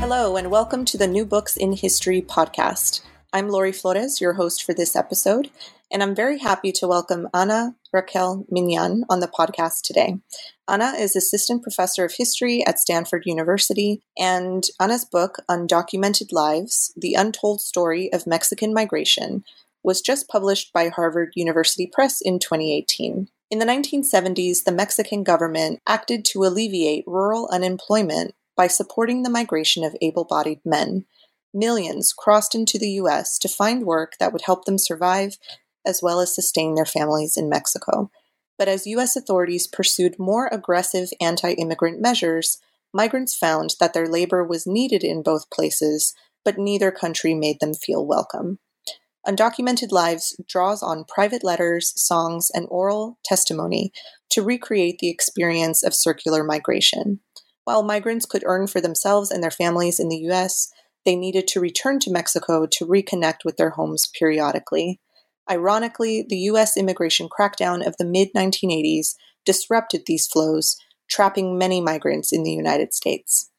Hello, and welcome to the New Books in History podcast. I'm Lori Flores, your host for this episode, and I'm very happy to welcome Ana Raquel Minian on the podcast today. Ana is assistant professor of history at Stanford University, and Ana's book, Undocumented Lives The Untold Story of Mexican Migration, was just published by Harvard University Press in 2018. In the 1970s, the Mexican government acted to alleviate rural unemployment by supporting the migration of able bodied men. Millions crossed into the U.S. to find work that would help them survive as well as sustain their families in Mexico. But as U.S. authorities pursued more aggressive anti immigrant measures, migrants found that their labor was needed in both places, but neither country made them feel welcome. Undocumented Lives draws on private letters, songs, and oral testimony to recreate the experience of circular migration. While migrants could earn for themselves and their families in the US, they needed to return to Mexico to reconnect with their homes periodically. Ironically, the US immigration crackdown of the mid 1980s disrupted these flows, trapping many migrants in the United States.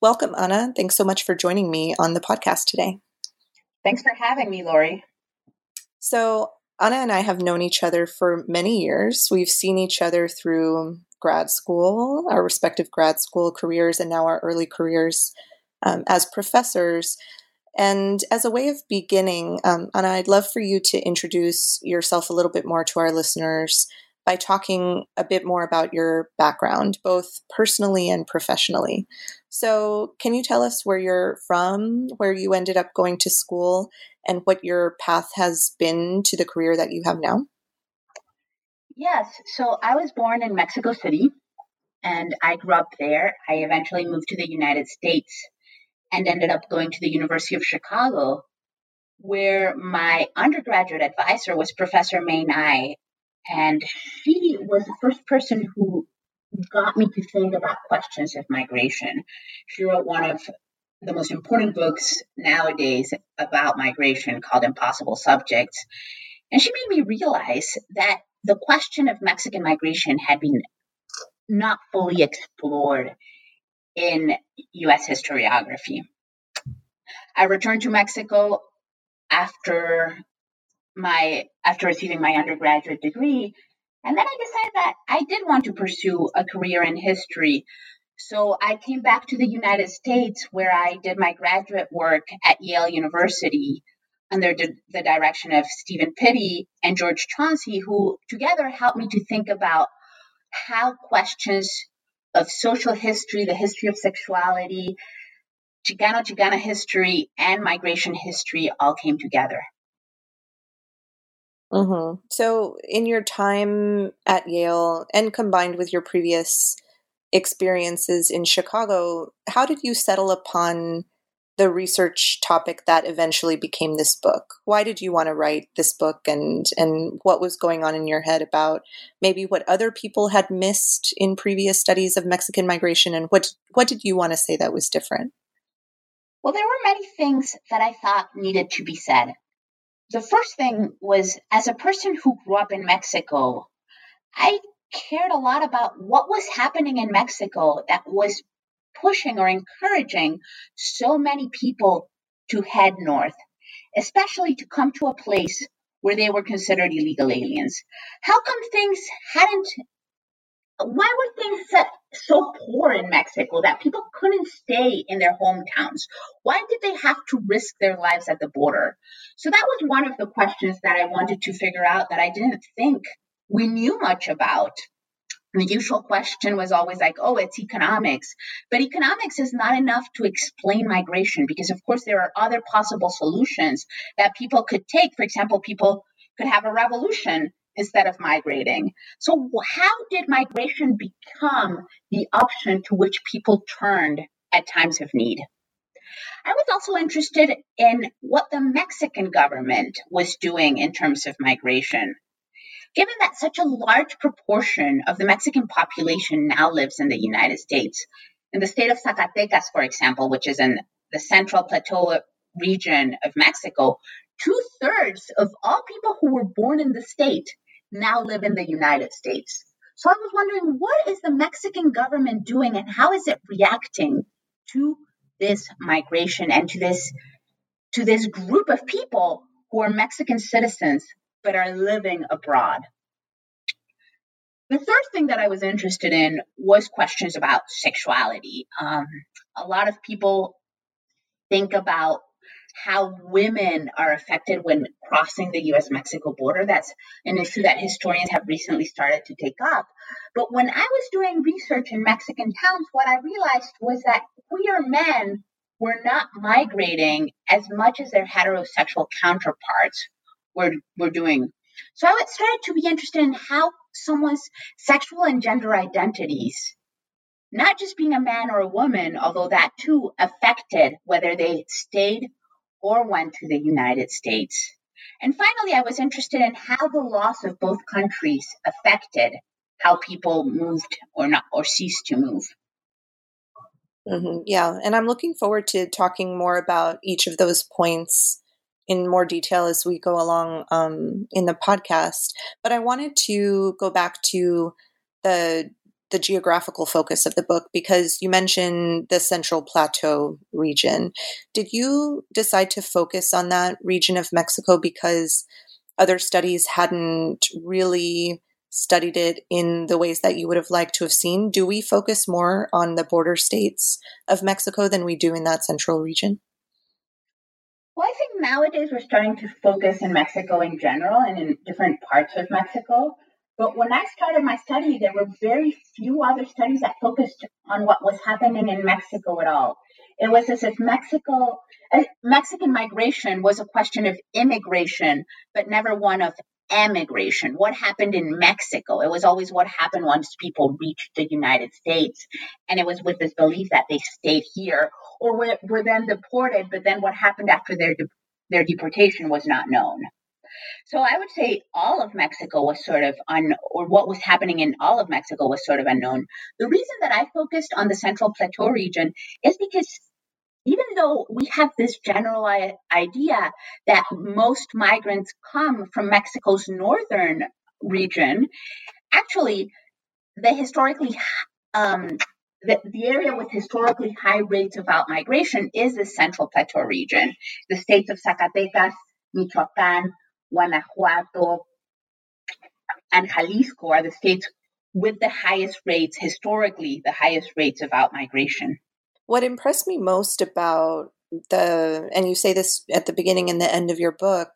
Welcome, Ana. Thanks so much for joining me on the podcast today. Thanks for having me, Lori. So, Ana and I have known each other for many years. We've seen each other through grad school, our respective grad school careers, and now our early careers um, as professors. And as a way of beginning, um, Ana, I'd love for you to introduce yourself a little bit more to our listeners by talking a bit more about your background, both personally and professionally. So, can you tell us where you're from, where you ended up going to school, and what your path has been to the career that you have now? Yes. So I was born in Mexico City and I grew up there. I eventually moved to the United States and ended up going to the University of Chicago, where my undergraduate advisor was Professor Mae Ngai. And she was the first person who got me to think about questions of migration. She wrote one of the most important books nowadays about migration called Impossible Subjects. And she made me realize that the question of Mexican migration had been not fully explored in US historiography. I returned to Mexico after my after receiving my undergraduate degree and then I decided that I did want to pursue a career in history. So I came back to the United States where I did my graduate work at Yale University under the direction of Stephen Pitti and George Chauncey, who together helped me to think about how questions of social history, the history of sexuality, Chicano Chicana history, and migration history all came together. Mm-hmm. So, in your time at Yale and combined with your previous experiences in Chicago, how did you settle upon the research topic that eventually became this book. Why did you want to write this book and and what was going on in your head about maybe what other people had missed in previous studies of Mexican migration and what what did you want to say that was different? Well, there were many things that I thought needed to be said. The first thing was as a person who grew up in Mexico, I cared a lot about what was happening in Mexico that was pushing or encouraging so many people to head north, especially to come to a place where they were considered illegal aliens. How come things hadn't why were things set so poor in Mexico that people couldn't stay in their hometowns? Why did they have to risk their lives at the border? So that was one of the questions that I wanted to figure out that I didn't think we knew much about the usual question was always like, oh, it's economics. But economics is not enough to explain migration because, of course, there are other possible solutions that people could take. For example, people could have a revolution instead of migrating. So, how did migration become the option to which people turned at times of need? I was also interested in what the Mexican government was doing in terms of migration. Given that such a large proportion of the Mexican population now lives in the United States, in the state of Zacatecas, for example, which is in the central plateau region of Mexico, two thirds of all people who were born in the state now live in the United States. So I was wondering, what is the Mexican government doing and how is it reacting to this migration and to this to this group of people who are Mexican citizens but are living abroad? The third thing that I was interested in was questions about sexuality. Um, a lot of people think about how women are affected when crossing the US Mexico border. That's an issue that historians have recently started to take up. But when I was doing research in Mexican towns, what I realized was that queer men were not migrating as much as their heterosexual counterparts were, were doing. So I started to be interested in how someone's sexual and gender identities not just being a man or a woman, although that too affected whether they stayed or went to the United States. And finally, I was interested in how the loss of both countries affected how people moved or not or ceased to move. Mm-hmm. Yeah, and I'm looking forward to talking more about each of those points in more detail as we go along um, in the podcast. But I wanted to go back to the the geographical focus of the book because you mentioned the Central Plateau region. Did you decide to focus on that region of Mexico because other studies hadn't really studied it in the ways that you would have liked to have seen? Do we focus more on the border states of Mexico than we do in that central region? Well, I think nowadays we're starting to focus in Mexico in general and in different parts of Mexico. But when I started my study, there were very few other studies that focused on what was happening in Mexico at all. It was as if Mexico, uh, Mexican migration was a question of immigration, but never one of emigration. What happened in Mexico? It was always what happened once people reached the United States. And it was with this belief that they stayed here or were, were then deported, but then what happened after their, de- their deportation was not known. So I would say all of Mexico was sort of un, or what was happening in all of Mexico was sort of unknown. The reason that I focused on the Central Plateau region is because even though we have this general idea that most migrants come from Mexico's northern region, actually, the historically um, the, the, area with historically high rates of out migration is the Central Plateau region. The states of Zacatecas, Michoacan, Guanajuato, and Jalisco are the states with the highest rates, historically, the highest rates of out migration. What impressed me most about the, and you say this at the beginning and the end of your book,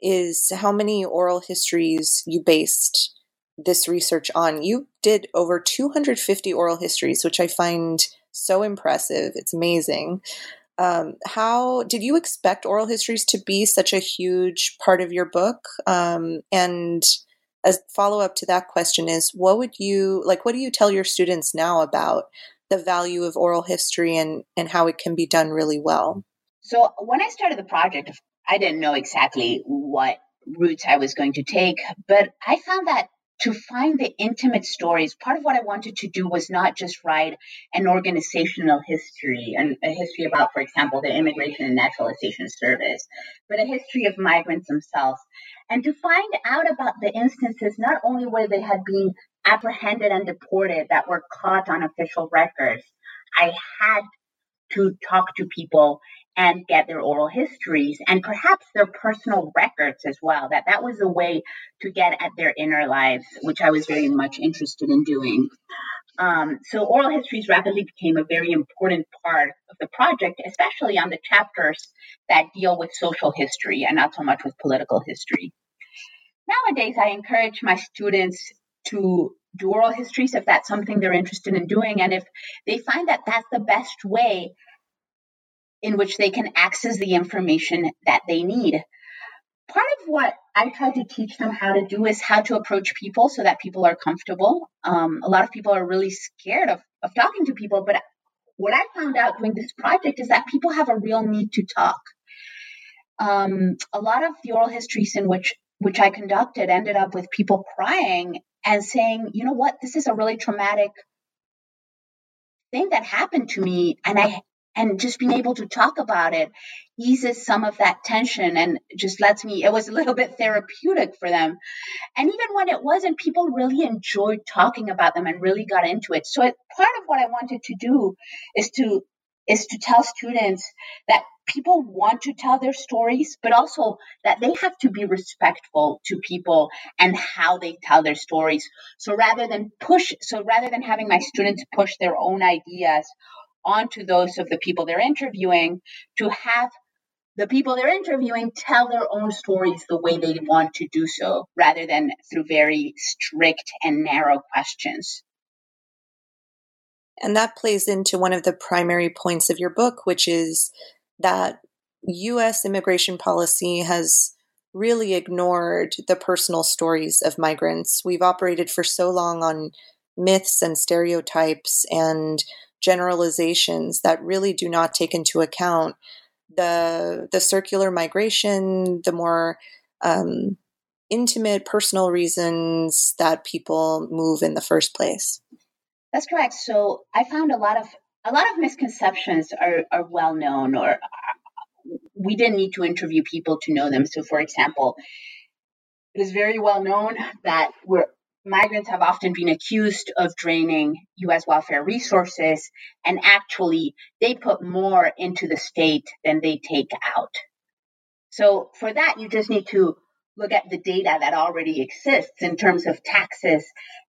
is how many oral histories you based this research on. You did over 250 oral histories, which I find so impressive. It's amazing. Um, how did you expect oral histories to be such a huge part of your book? Um, and a follow up to that question is, what would you like? What do you tell your students now about the value of oral history and and how it can be done really well? So when I started the project, I didn't know exactly what routes I was going to take, but I found that to find the intimate stories, part of what I wanted to do was not just write an organizational history and a history about, for example, the Immigration and Naturalization Service, but a history of migrants themselves. And to find out about the instances, not only where they had been apprehended and deported that were caught on official records, I had to talk to people and get their oral histories and perhaps their personal records as well. That that was a way to get at their inner lives, which I was very much interested in doing. Um, so oral histories rapidly became a very important part of the project, especially on the chapters that deal with social history and not so much with political history. Nowadays, I encourage my students to do oral histories if that's something they're interested in doing. And if they find that that's the best way in which they can access the information that they need. Part of what I try to teach them how to do is how to approach people so that people are comfortable. Um, a lot of people are really scared of, of talking to people, but what I found out doing this project is that people have a real need to talk. Um, a lot of the oral histories in which which I conducted ended up with people crying and saying, you know what, this is a really traumatic thing that happened to me, and I and just being able to talk about it eases some of that tension and just lets me it was a little bit therapeutic for them and even when it wasn't people really enjoyed talking about them and really got into it so it, part of what i wanted to do is to is to tell students that people want to tell their stories, but also that they have to be respectful to people and how they tell their stories. So rather than push, so rather than having my students push their own ideas onto those of the people they're interviewing, to have the people they're interviewing tell their own stories the way they want to do so, rather than through very strict and narrow questions. And that plays into one of the primary points of your book, which is that US immigration policy has really ignored the personal stories of migrants. We've operated for so long on myths and stereotypes and generalizations that really do not take into account the the circular migration, the more um, intimate personal reasons that people move in the first place. That's correct. So I found a lot of a lot of misconceptions are, are well known or we didn't need to interview people to know them. So for example, it is very well known that we're migrants have often been accused of draining US welfare resources, and actually, they put more into the state than they take out. So, for that, you just need to look at the data that already exists in terms of taxes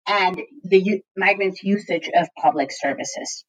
and the migrants' usage of public services.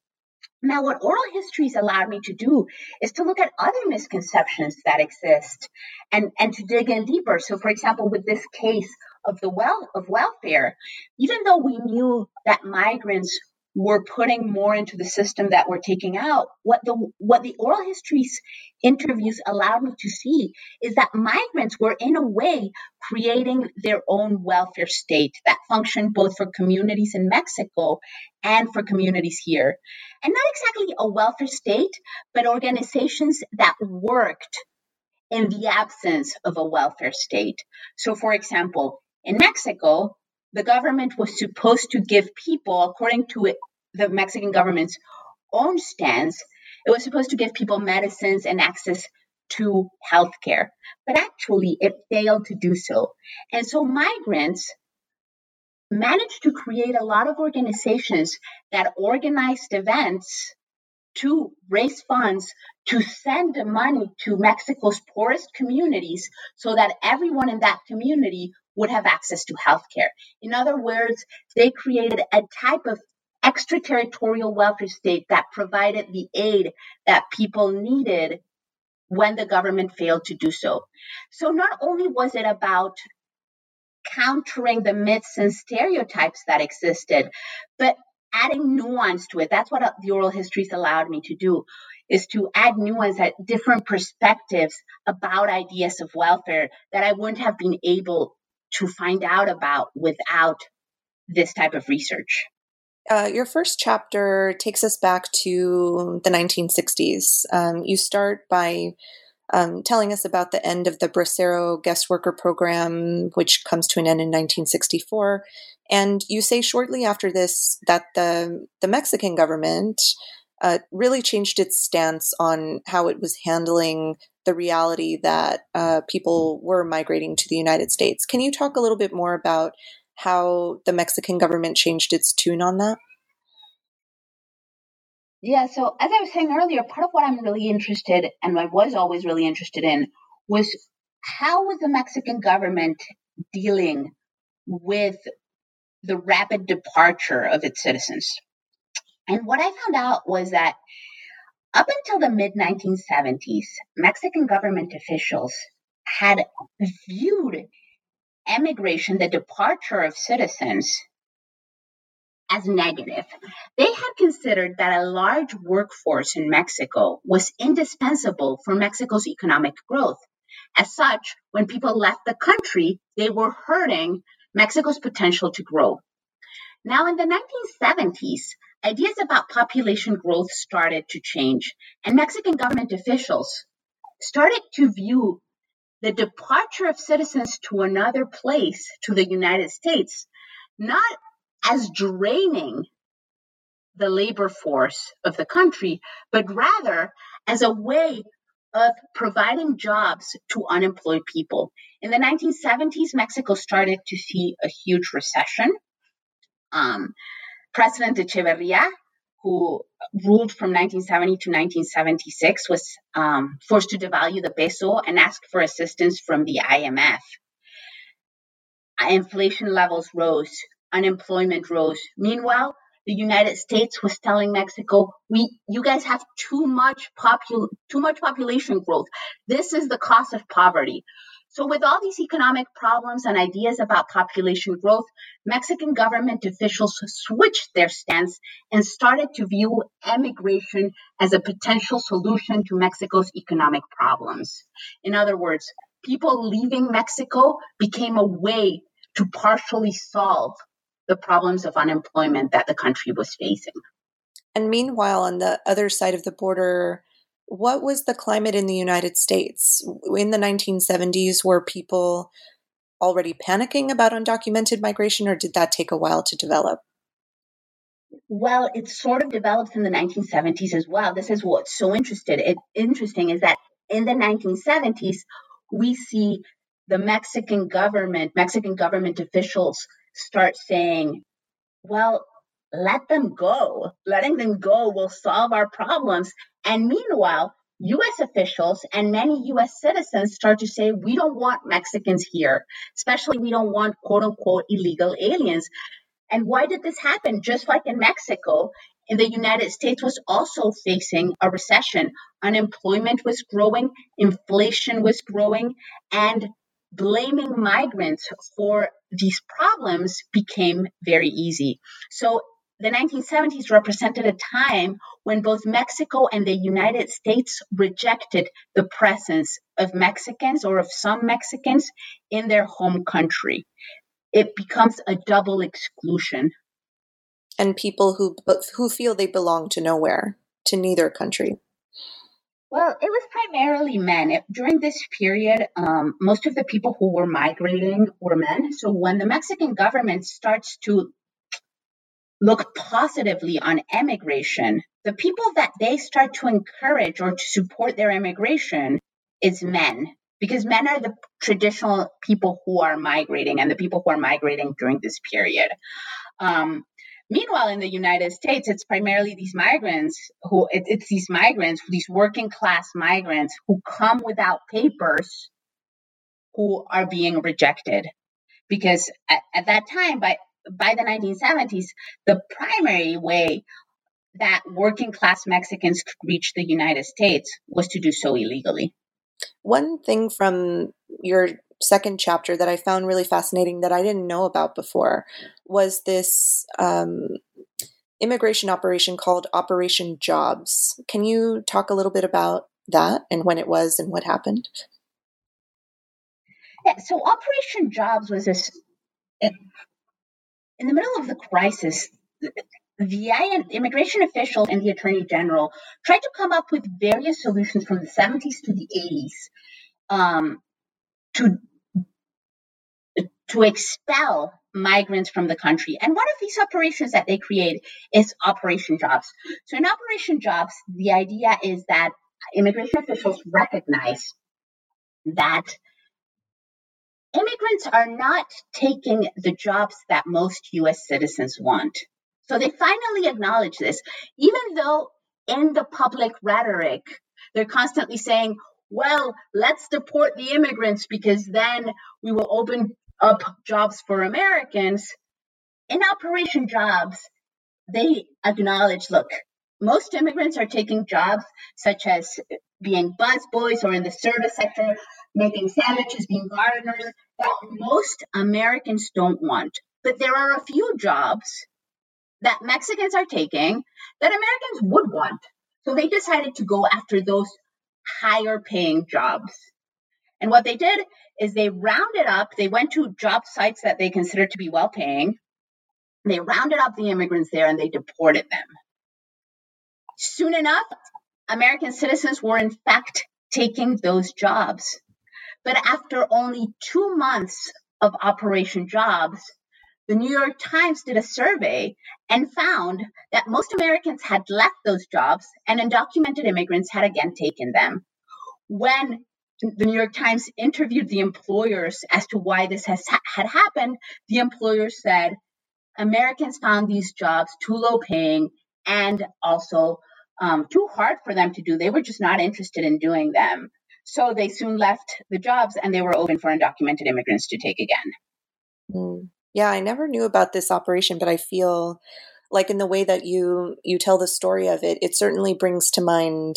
Now, what oral histories allowed me to do is to look at other misconceptions that exist and, and to dig in deeper. So, for example, with this case of the well of welfare, even though we knew that migrants were putting more into the system that we're taking out. What the what the oral histories interviews allowed me to see is that migrants were in a way creating their own welfare state that functioned both for communities in Mexico and for communities here. And not exactly a welfare state, but organizations that worked in the absence of a welfare state. So for example, in Mexico, the government was supposed to give people, according to it, the Mexican government's own stance, it was supposed to give people medicines and access to healthcare. But actually, it failed to do so. And so migrants managed to create a lot of organizations that organized events to raise funds to send the money to Mexico's poorest communities so that everyone in that community would have access to healthcare. In other words, they created a type of extraterritorial welfare state that provided the aid that people needed when the government failed to do so. So not only was it about countering the myths and stereotypes that existed, but adding nuance to it. That's what uh, the oral histories allowed me to do is to add nuance at different perspectives about ideas of welfare that I wouldn't have been able to find out about without this type of research. Uh, your first chapter takes us back to the 1960s. Um, you start by um, telling us about the end of the Bracero guest worker program, which comes to an end in 1964. And you say shortly after this that the, the Mexican government uh, really changed its stance on how it was handling the reality that uh, people were migrating to the United States. Can you talk a little bit more about how the Mexican government changed its tune on that? Yeah, so as I was saying earlier, part of what I'm really interested and I was always really interested in was how was the Mexican government dealing with the rapid departure of its citizens? And what I found out was that up until the mid 1970s, Mexican government officials had viewed emigration, the departure of citizens, as negative. They had considered that a large workforce in Mexico was indispensable for Mexico's economic growth. As such, when people left the country, they were hurting Mexico's potential to grow. Now, in the 1970s, ideas about population growth started to change, and Mexican government officials started to view the departure of citizens to another place, to the United States, not as draining the labor force of the country, but rather as a way of providing jobs to unemployed people. In the 1970s, Mexico started to see a huge recession. Um, President Echeverria, who ruled from 1970 to 1976, was um, forced to devalue the peso and asked for assistance from the IMF. Inflation levels rose, unemployment rose. Meanwhile, the United States was telling Mexico, "We, you guys have too much popul- too much population growth. This is the cost of poverty." So, with all these economic problems and ideas about population growth, Mexican government officials switched their stance and started to view emigration as a potential solution to Mexico's economic problems. In other words, people leaving Mexico became a way to partially solve the problems of unemployment that the country was facing. And meanwhile, on the other side of the border, what was the climate in the United States in the 1970s? Were people already panicking about undocumented migration, or did that take a while to develop? Well, it sort of developed in the 1970s as well. This is what's so interested. It, interesting is that in the 1970s, we see the Mexican government, Mexican government officials start saying, well, let them go. Letting them go will solve our problems. And meanwhile, US officials and many US citizens start to say, we don't want Mexicans here, especially we don't want quote unquote illegal aliens. And why did this happen? Just like in Mexico, in the United States was also facing a recession. Unemployment was growing, inflation was growing, and blaming migrants for these problems became very easy. So the 1970s represented a time when both Mexico and the United States rejected the presence of Mexicans or of some Mexicans in their home country. It becomes a double exclusion. And people who who feel they belong to nowhere, to neither country. Well, it was primarily men. During this period, um, most of the people who were migrating were men. So when the Mexican government starts to look positively on emigration, the people that they start to encourage or to support their immigration is men, because men are the traditional people who are migrating and the people who are migrating during this period. Um, meanwhile, in the United States, it's primarily these migrants who it, it's these migrants, these working class migrants who come without papers who are being rejected because at, at, that time by by the 1970s, the primary way that working class Mexicans could reach the United States was to do so illegally. One thing from your second chapter that I found really fascinating that I didn't know about before was this um, immigration operation called Operation Jobs. Can you talk a little bit about that and when it was and what happened? Yeah, so Operation Jobs was this in the middle of the crisis, the immigration officials and the attorney general tried to come up with various solutions from the 70s to the 80s um, to to expel migrants from the country. And one of these operations that they create is Operation Jobs. So in Operation Jobs, the idea is that immigration officials recognize that immigrants are not taking the jobs that most US citizens want. So they finally acknowledge this, even though in the public rhetoric, they're constantly saying, well, let's deport the immigrants because then we will open up jobs for Americans. In Operation Jobs, they acknowledge look, most immigrants are taking jobs such as being busboys or in the service sector, making sandwiches, being gardeners, that most Americans don't want. But there are a few jobs that Mexicans are taking that Americans would want. So they decided to go after those higher paying jobs. And what they did is they rounded up, they went to job sites that they considered to be well paying. They rounded up the immigrants there and they deported them. Soon enough, American citizens were in fact taking those jobs. But after only two months of Operation Jobs, the New York Times did a survey and found that most Americans had left those jobs and undocumented immigrants had again taken them. When the New York Times interviewed the employers as to why this has had happened, the employers said Americans found these jobs too low paying and also um, too hard for them to do. They were just not interested in doing them. So they soon left the jobs and they were open for undocumented immigrants to take again. Mm. Yeah, I never knew about this operation, but I feel like in the way that you you tell the story of it, it certainly brings to mind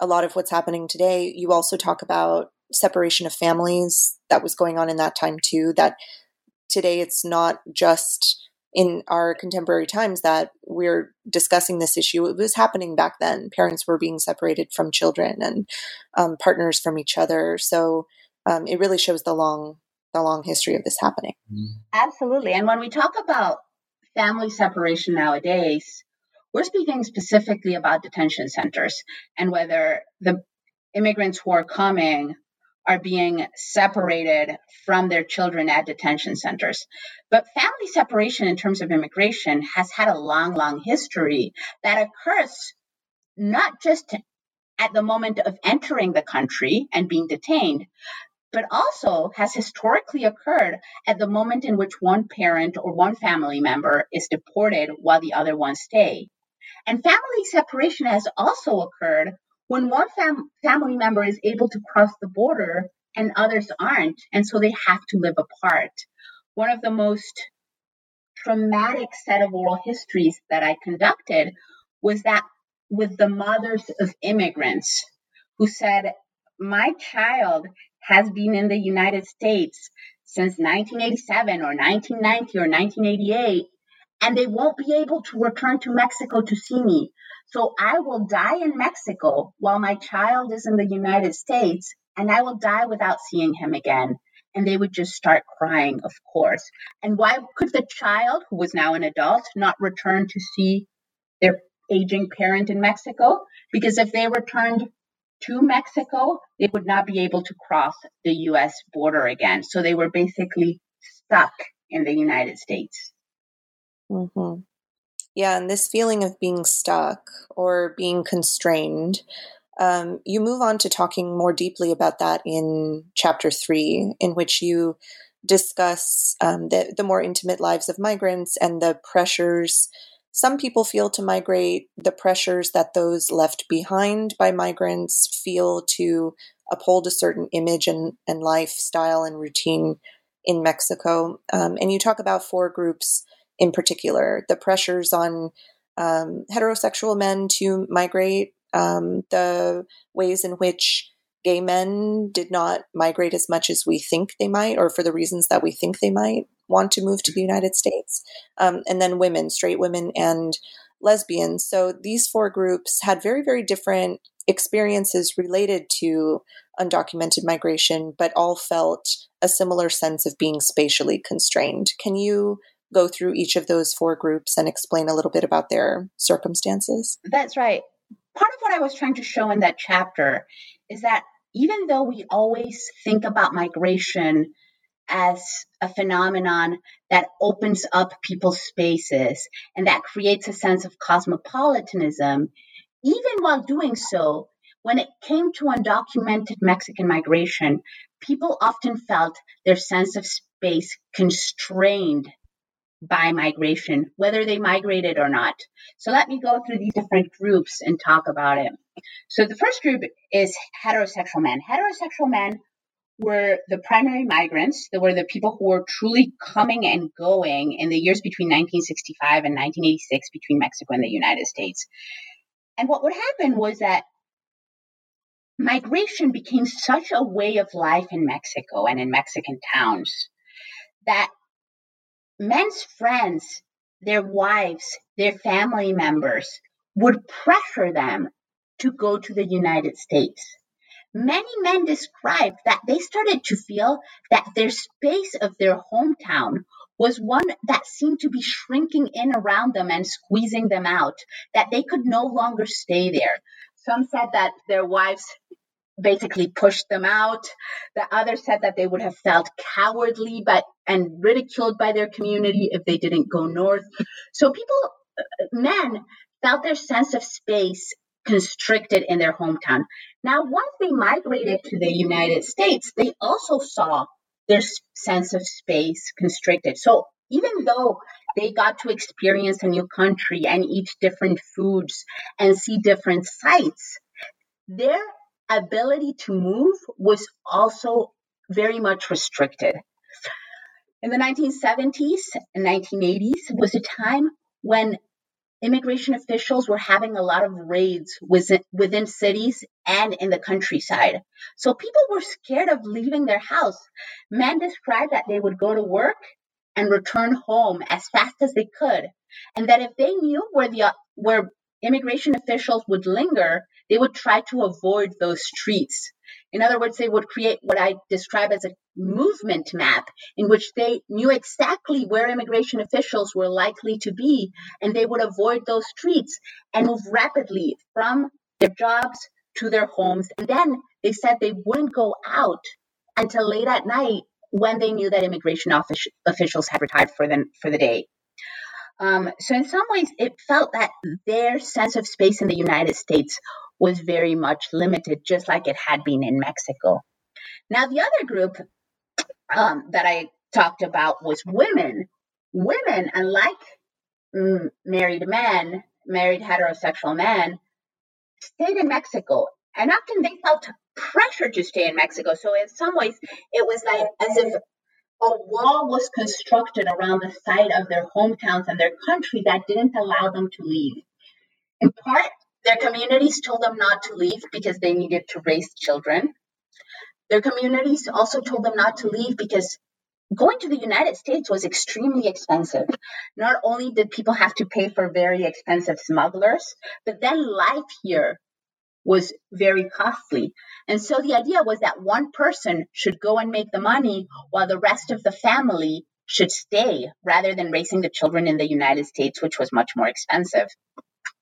a lot of what's happening today. You also talk about separation of families that was going on in that time too. That today it's not just in our contemporary times that we're discussing this issue. It was happening back then. Parents were being separated from children and um, partners from each other. So um, it really shows the long the long history of this happening. Absolutely. And when we talk about family separation nowadays, we're speaking specifically about detention centers and whether the immigrants who are coming are being separated from their children at detention centers. But family separation in terms of immigration has had a long, long history that occurs not just at the moment of entering the country and being detained, but also has historically occurred at the moment in which one parent or one family member is deported while the other one stay. And family separation has also occurred when one fam- family member is able to cross the border and others aren't, and so they have to live apart. One of the most traumatic set of oral histories that I conducted was that with the mothers of immigrants who said, My child has been in the United States since 1987 or 1990 or 1988, and they won't be able to return to Mexico to see me. So I will die in Mexico while my child is in the United States, and I will die without seeing him again. And they would just start crying, of course. And why could the child, who was now an adult, not return to see their aging parent in Mexico? Because if they returned to Mexico, they would not be able to cross the US border again. So they were basically stuck in the United States. Mm-hmm. Yeah, and this feeling of being stuck or being constrained, um, you move on to talking more deeply about that in chapter three, in which you discuss um, the, the more intimate lives of migrants and the pressures some people feel to migrate, the pressures that those left behind by migrants feel to uphold a certain image and, and lifestyle and routine in Mexico. Um, and you talk about four groups in particular the pressures on um, heterosexual men to migrate, um, the ways in which gay men did not migrate as much as we think they might, or for the reasons that we think they might want to move to the United States, um, and then women, straight women, and lesbians. So these four groups had very, very different experiences related to undocumented migration, but all felt a similar sense of being spatially constrained. Can you go through each of those four groups and explain a little bit about their circumstances? That's right. Part of what I was trying to show in that chapter is that even though we always think about migration as a phenomenon that opens up people's spaces and that creates a sense of cosmopolitanism, even while doing so, when it came to undocumented Mexican migration, people often felt their sense of space constrained by migration, whether they migrated or not. So let me go through these different groups and talk about it. So the first group is heterosexual men. Heterosexual men were the primary migrants. They were the people who were truly coming and going in the years between 1965 and 1986 between Mexico and the United States. And what would happen was that migration became such a way of life in Mexico and in Mexican towns that men's friends, their wives, their family members would pressure them to go to the United States. many men described that they started to feel that their space of their hometown was one that seemed to be shrinking in around them and squeezing them out, that they could no longer stay there. Some said that their wives basically pushed them out. The others said that they would have felt cowardly but and ridiculed by their community if they didn't go north. So people uh, men felt their sense of space constricted in their hometown. Now, once they migrated to the United States, they also saw their sense of space constricted. So even though they got to experience a new country and eat different foods and see different sights, their ability to move was also very much restricted. In the 1970s and 1980s was a time when immigration officials were having a lot of raids within, within cities and in the countryside. So people were scared of leaving their house. Men described that they would go to work and return home as fast as they could, and that if they knew where the where immigration officials would linger, they would try to avoid those streets. In other words, they would create what I describe as a movement map in which they knew exactly where immigration officials were likely to be, and they would avoid those streets and move rapidly from their jobs to their homes. And then they said they wouldn't go out until late at night when they knew that immigration offic- officials had retired for the, for the day. Um, so, in some ways, it felt that their sense of space in the United States was very much limited, just like it had been in Mexico. Now, the other group um, that I talked about was women. Women, unlike mm, married men, married heterosexual men, stayed in Mexico. And often they felt pressure to stay in Mexico. So, in some ways, it was like as if a wall was constructed around the site of their hometowns and their country that didn't allow them to leave. In part, their communities told them not to leave because they needed to raise children. Their communities also told them not to leave because going to the United States was extremely expensive. Not only did people have to pay for very expensive smugglers, but then life here was very costly. And so the idea was that one person should go and make the money while the rest of the family should stay rather than raising the children in the United States, which was much more expensive.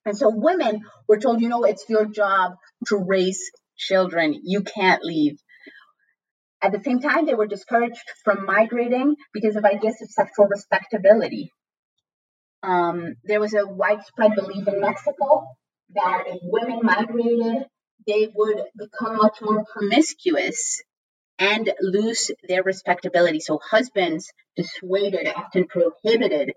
And so women were told, you know, it's your job to raise children. You can't leave. At the same time, they were discouraged from migrating because of ideas of sexual respectability. Um, there was a widespread belief in Mexico that if women migrated, they would become much more promiscuous and lose their respectability. So husbands dissuaded, often prohibited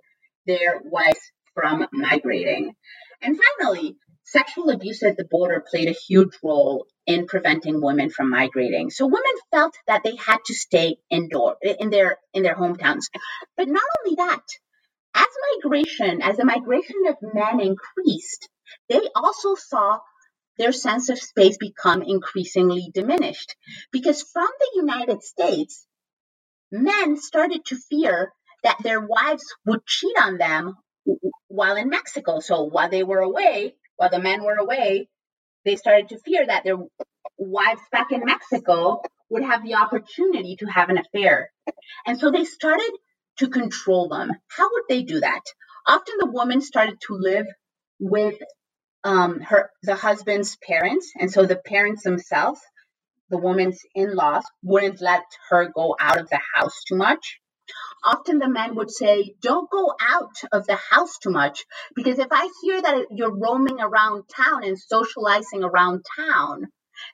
their wives from migrating. And finally, sexual abuse at the border played a huge role in preventing women from migrating. So women felt that they had to stay indoor in their in their hometowns. But not only that, as migration, as the migration of men increased, they also saw their sense of space become increasingly diminished. Because from the United States, men started to fear that their wives would cheat on them while in Mexico. So while they were away, while the men were away, they started to fear that their wives back in Mexico would have the opportunity to have an affair. And so they started to control them. How would they do that? Often the woman started to live with um, her the husband's parents, and so the parents themselves, the woman's in-laws, wouldn't let her go out of the house too much. Often the men would say, "Don't go out of the house too much, because if I hear that you're roaming around town and socializing around town,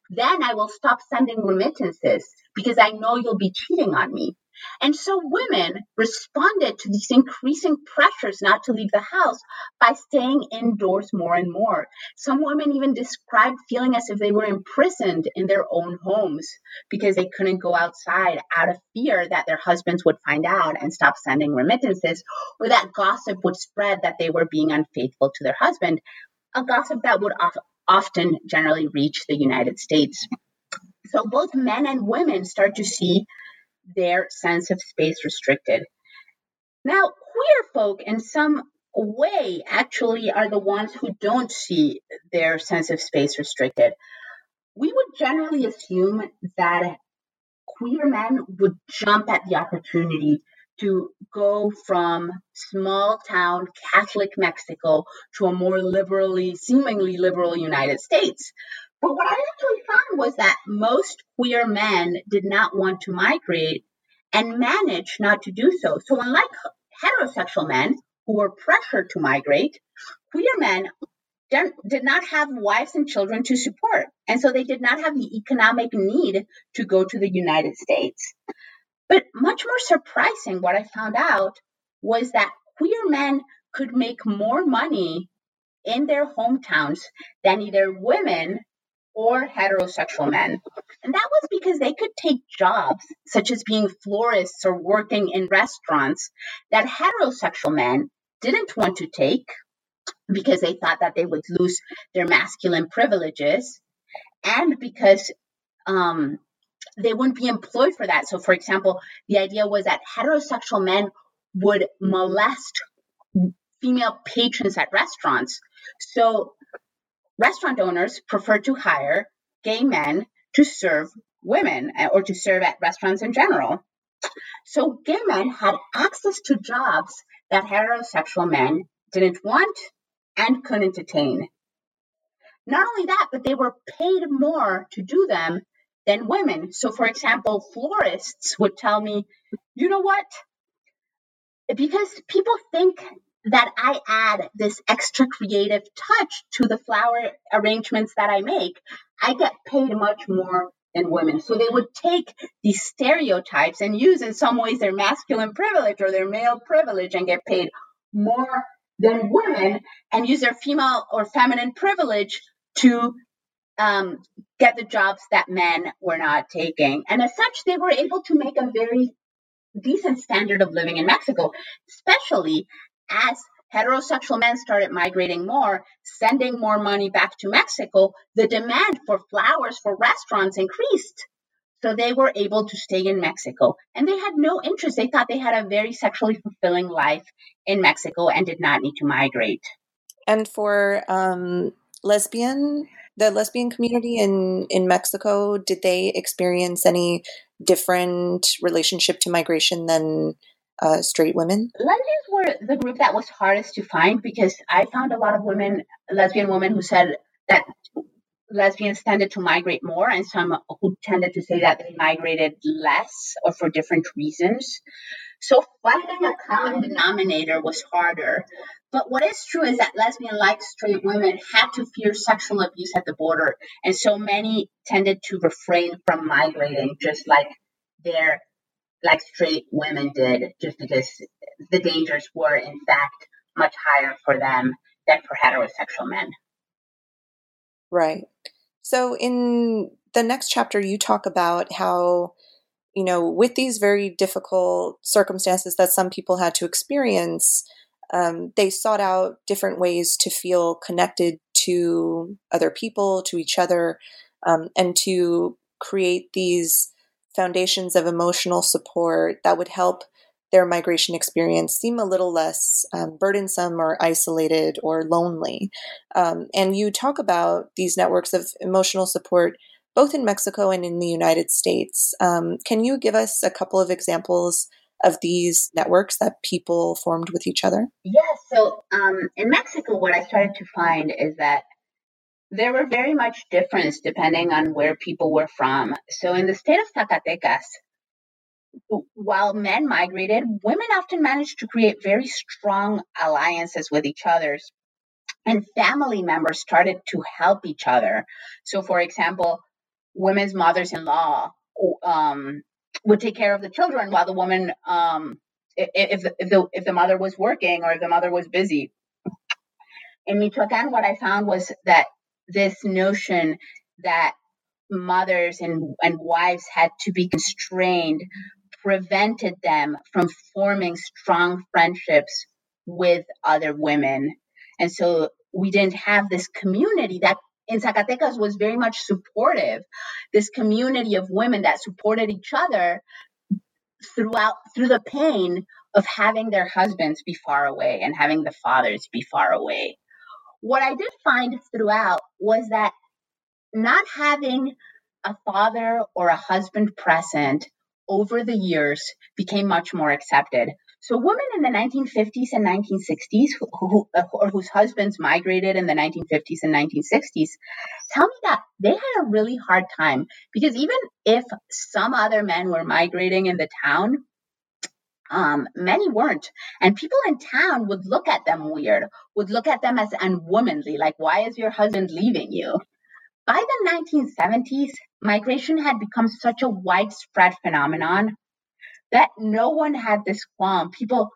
then I will stop sending remittances because I know you'll be cheating on me." And so women responded to these increasing pressures not to leave the house by staying indoors more and more. Some women even described feeling as if they were imprisoned in their own homes because they couldn't go outside out of fear that their husbands would find out and stop sending remittances, or that gossip would spread that they were being unfaithful to their husband, a gossip that would often generally reach the United States. So both men and women start to see their sense of space restricted. Now, queer folk in some way actually are the ones who don't see their sense of space restricted. we would generally assume that queer men would jump at the opportunity to go from small town Catholic Mexico to a more liberally, seemingly liberal United States. But what I actually found was that most queer men did not want to migrate and managed not to do so. So, unlike heterosexual men who were pressured to migrate, queer men did not have wives and children to support. And so they did not have the economic need to go to the United States. But much more surprising, what I found out was that queer men could make more money in their hometowns than either women or heterosexual men. And that was because they could take jobs such as being florists or working in restaurants that heterosexual men didn't want to take because they thought that they would lose their masculine privileges and because um, they wouldn't be employed for that. So, for example, the idea was that heterosexual men would molest female patrons at restaurants. So, restaurant owners prefer to hire gay men to serve women uh, or to serve at restaurants in general. So, gay men had access to jobs that heterosexual men didn't want and couldn't attain. Not only that, but they were paid more to do them than women. So, for example, florists would tell me, you know what? Because people think that I add this extra creative touch to the flower arrangements that I make, I get paid much more than women. So they would take these stereotypes and use in some ways their masculine privilege or their male privilege and get paid more than women and use their female or feminine privilege to um, get the jobs that men were not taking. And as such, they were able to make a very decent standard of living in Mexico, especially as heterosexual men started migrating more, sending more money back to Mexico, the demand for flowers for restaurants increased. So they were able to stay in Mexico and they had no interest. They thought they had a very sexually fulfilling life in Mexico and did not need to migrate. And for um, lesbian, the lesbian community in, in Mexico, did they experience any different relationship to migration than uh, straight women? Lesbians were the group that was hardest to find because I found a lot of women, lesbian women, who said that lesbians tended to migrate more, and some who tended to say that they migrated less or for different reasons. So finding a common denominator was harder. But what is true is that lesbian, like straight women, had to fear sexual abuse at the border, and so many tended to refrain from migrating, just like their like straight women did, just because the dangers were in fact much higher for them than for heterosexual men. Right. So in the next chapter, you talk about how, you know, with these very difficult circumstances that some people had to experience, um, they sought out different ways to feel connected to other people, to each other, um, and to create these foundations of emotional support that would help their migration experience seem a little less um, burdensome or isolated or lonely. Um, and you talk about these networks of emotional support both in Mexico and in the United States. Um, can you give us a couple of examples of these networks that people formed with each other? Yes. Yeah, so um, in Mexico, what I started to find is that there were very much difference depending on where people were from. So in the state of Zacatecas, while men migrated, women often managed to create very strong alliances with each other. And family members started to help each other. So, for example, women's mothers in law um, would take care of the children while the woman, um, if, if, the, if the mother was working or if the mother was busy. In Michoacan, what I found was that this notion that mothers and, and wives had to be constrained prevented them from forming strong friendships with other women. And so we didn't have this community that in Zacatecas was very much supportive, this community of women that supported each other throughout through the pain of having their husbands be far away and having the fathers be far away. What I did find throughout was that not having a father or a husband present over the years became much more accepted. So women in the 1950s and 1960s, who, who, or whose husbands migrated in the 1950s and 1960s, tell me that they had a really hard time because even if some other men were migrating in the town, um, many weren't. And people in town would look at them weird, would look at them as unwomanly, like, why is your husband leaving you? By the 1970s, migration had become such a widespread phenomenon that no one had this qualm. People,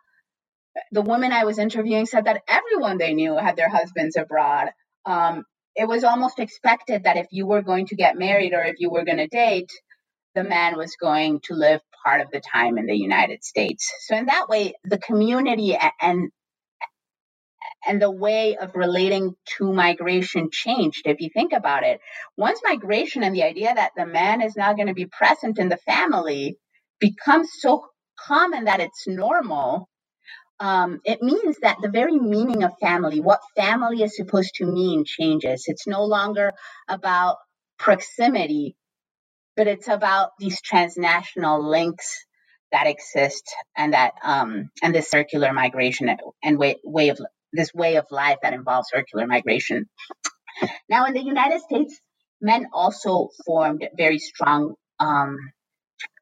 the women I was interviewing said that everyone they knew had their husbands abroad. Um, it was almost expected that if you were going to get married or if you were going to date, the man was going to live part of the time in the United States. So in that way, the community and and the way of relating to migration changed if you think about it once migration and the idea that the man is now going to be present in the family becomes so common that it's normal um, it means that the very meaning of family what family is supposed to mean changes it's no longer about proximity but it's about these transnational links that exist and that um, and this circular migration and way, way of this way of life that involves circular migration. Now, in the United States, men also formed very strong um,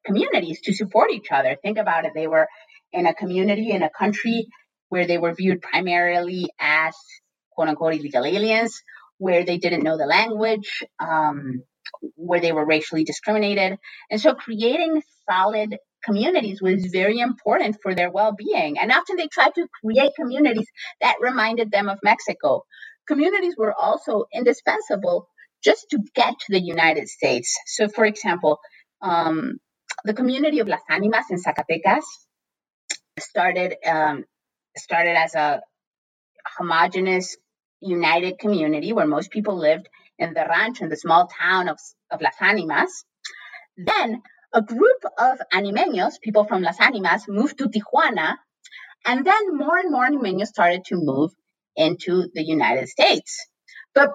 communities to support each other. Think about it; they were in a community in a country where they were viewed primarily as quote unquote illegal aliens, where they didn't know the language. Um, where they were racially discriminated. And so creating solid communities was very important for their well-being. And often they tried to create communities that reminded them of Mexico. Communities were also indispensable just to get to the United States. So, for example, um, the community of Las Animas in Zacatecas started um, started as a homogenous, united community where most people lived in the ranch in the small town of, of Las Animas. Then a group of Animeños, people from Las Animas, moved to Tijuana. And then more and more Animeños started to move into the United States. But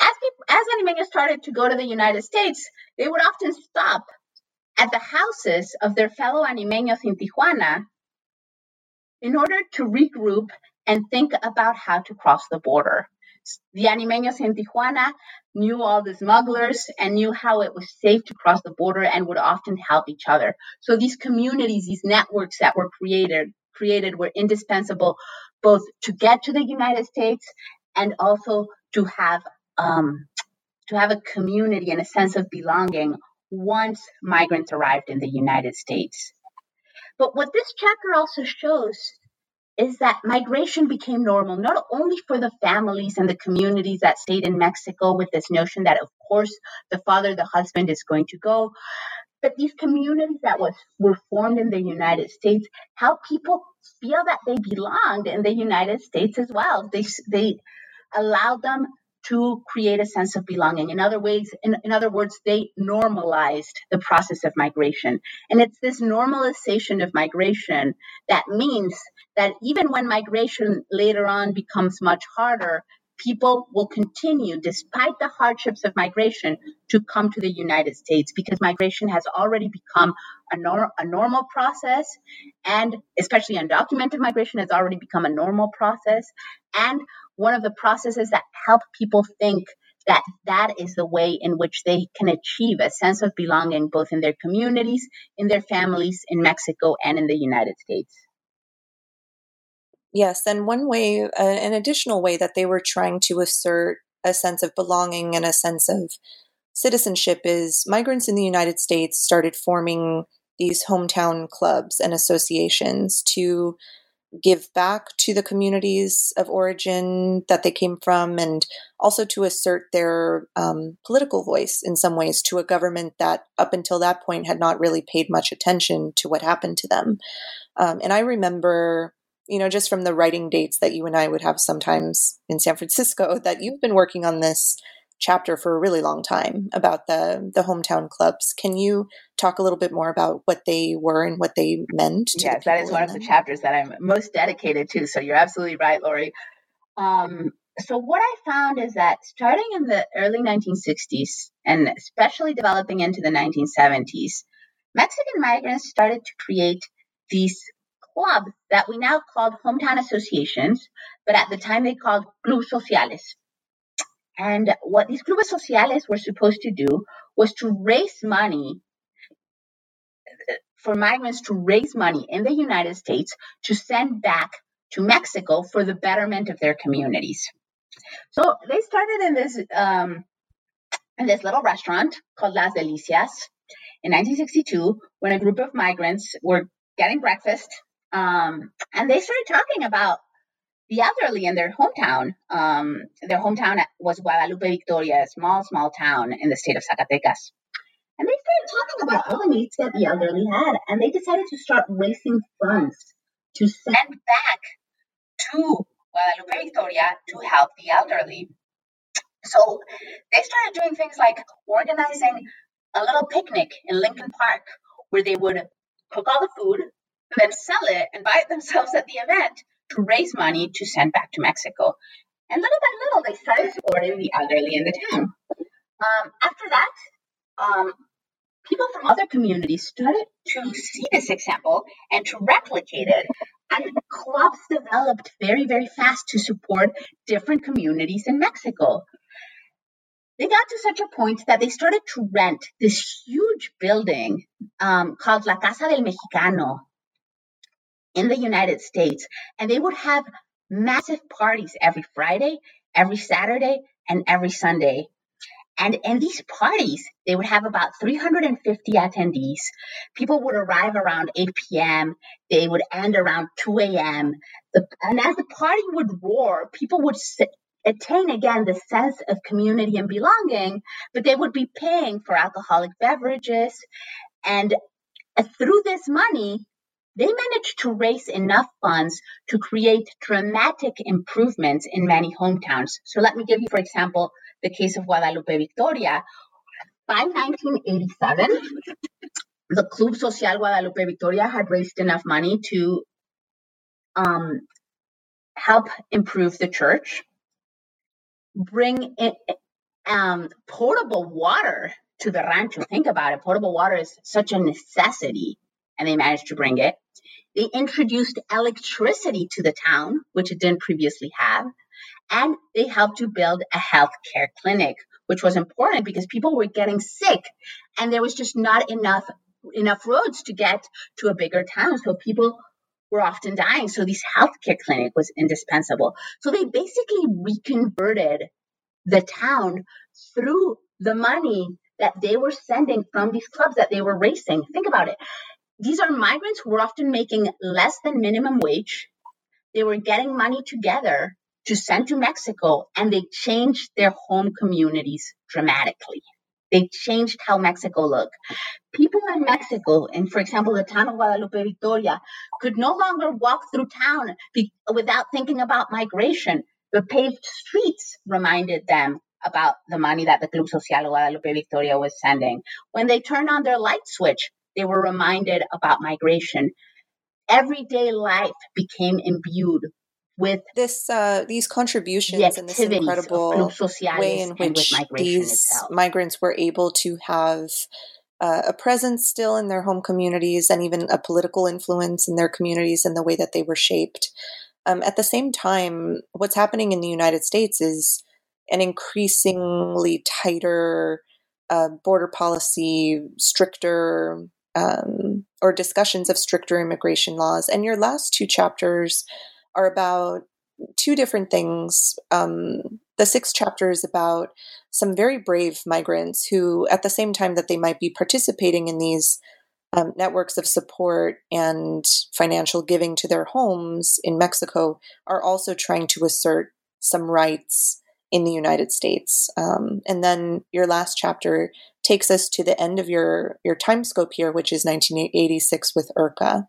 as, as Animeños started to go to the United States, they would often stop at the houses of their fellow Animeños in Tijuana in order to regroup and think about how to cross the border. The Animeños in Tijuana knew all the smugglers and knew how it was safe to cross the border and would often help each other. So these communities, these networks that were created, created were indispensable both to get to the United States and also to have um, to have a community and a sense of belonging once migrants arrived in the United States. But what this chapter also shows is that migration became normal, not only for the families and the communities that stayed in Mexico with this notion that, of course, the father, the husband is going to go, but these communities that was were formed in the United States help people feel that they belonged in the United States as well. They they allowed them to create a sense of belonging. In other ways, in, in other words, they normalized the process of migration. And it's this normalization of migration that means that even when migration later on becomes much harder, people will continue, despite the hardships of migration, to come to the United States because migration has already become a, nor- a normal process, and especially undocumented migration has already become a normal process. And one of the processes that help people think that that is the way in which they can achieve a sense of belonging both in their communities, in their families, in Mexico, and in the United States. Yes, and one way, uh, an additional way that they were trying to assert a sense of belonging and a sense of citizenship is migrants in the United States started forming these hometown clubs and associations to give back to the communities of origin that they came from and also to assert their um, political voice in some ways to a government that up until that point had not really paid much attention to what happened to them. Um, and I remember, you know, just from the writing dates that you and I would have sometimes in San Francisco, that you've been working on this chapter for a really long time about the the hometown clubs. Can you talk a little bit more about what they were and what they meant? yes, that is one of them? the chapters that I'm most dedicated to. So you're absolutely right, Lori. Um, so what I found is that starting in the early 1960s and especially developing into the 1970s, Mexican migrants started to create these clubs that we now called hometown associations, but at the time they called clubes sociales. And what these clubes sociales were supposed to do was to raise money for migrants to raise money in the United States to send back to Mexico for the betterment of their communities. So they started in this um, in this little restaurant called Las Delicias in 1962 when a group of migrants were getting breakfast, um, and they started talking about the elderly in their hometown. Um, their hometown was Guadalupe Victoria, a small, small town in the state of Zacatecas. And they started talking about all the needs that the elderly had, and they decided to start raising funds to send back to Guadalupe Victoria to help the elderly. So they started doing things like organizing a little picnic in Lincoln Park where they would cook all the food then sell it and buy it themselves at the event to raise money to send back to Mexico. And little by little, they started supporting the elderly in the town. Um, after that, um, people from other communities started to see this example and to replicate it. And clubs developed very, very fast to support different communities in Mexico. They got to such a point that they started to rent this huge building um, called La Casa del Mexicano in the United States. And they would have massive parties every Friday, every Saturday, and every Sunday. And in these parties, they would have about 350 attendees. People would arrive around 8 p.m. They would end around 2 a.m. And as the party would roar, people would attain again the sense of community and belonging, but they would be paying for alcoholic beverages. And uh, through this money, they managed to raise enough funds to create dramatic improvements in many hometowns. So let me give you, for example, the case of Guadalupe Victoria. By 1987, the Club Social Guadalupe Victoria had raised enough money to um, help improve the church, bring in, um, portable water to the rancho. Think about it. Portable water is such a necessity, and they managed to bring it. They introduced electricity to the town, which it didn't previously have and they helped to build a healthcare clinic, which was important because people were getting sick and there was just not enough enough roads to get to a bigger town. So people were often dying. So this healthcare clinic was indispensable. So they basically reconverted the town through the money that they were sending from these clubs that they were racing. Think about it. These are migrants who were often making less than minimum wage. They were getting money together to send to Mexico and they changed their home communities dramatically. They changed how Mexico looked. People in Mexico, and for example, the town of Guadalupe Victoria, could no longer walk through town be- without thinking about migration. The paved streets reminded them about the money that the Club Social Guadalupe Victoria was sending. When they turned on their light switch, they were reminded about migration. Everyday life became imbued with this uh, these contributions and this incredible way in which these itself. migrants were able to have uh, a presence still in their home communities and even a political influence in their communities and the way that they were shaped. Um, at the same time, what's happening in the United States is an increasingly tighter uh, border policy, stricter, um, or discussions of stricter immigration laws. And your last two chapters are about two different things. Um, the sixth chapter is about some very brave migrants who, at the same time that they might be participating in these um, networks of support and financial giving to their homes in Mexico, are also trying to assert some rights in the United States. Um, and then your last chapter takes us to the end of your your time scope here, which is 1986 with IRCA.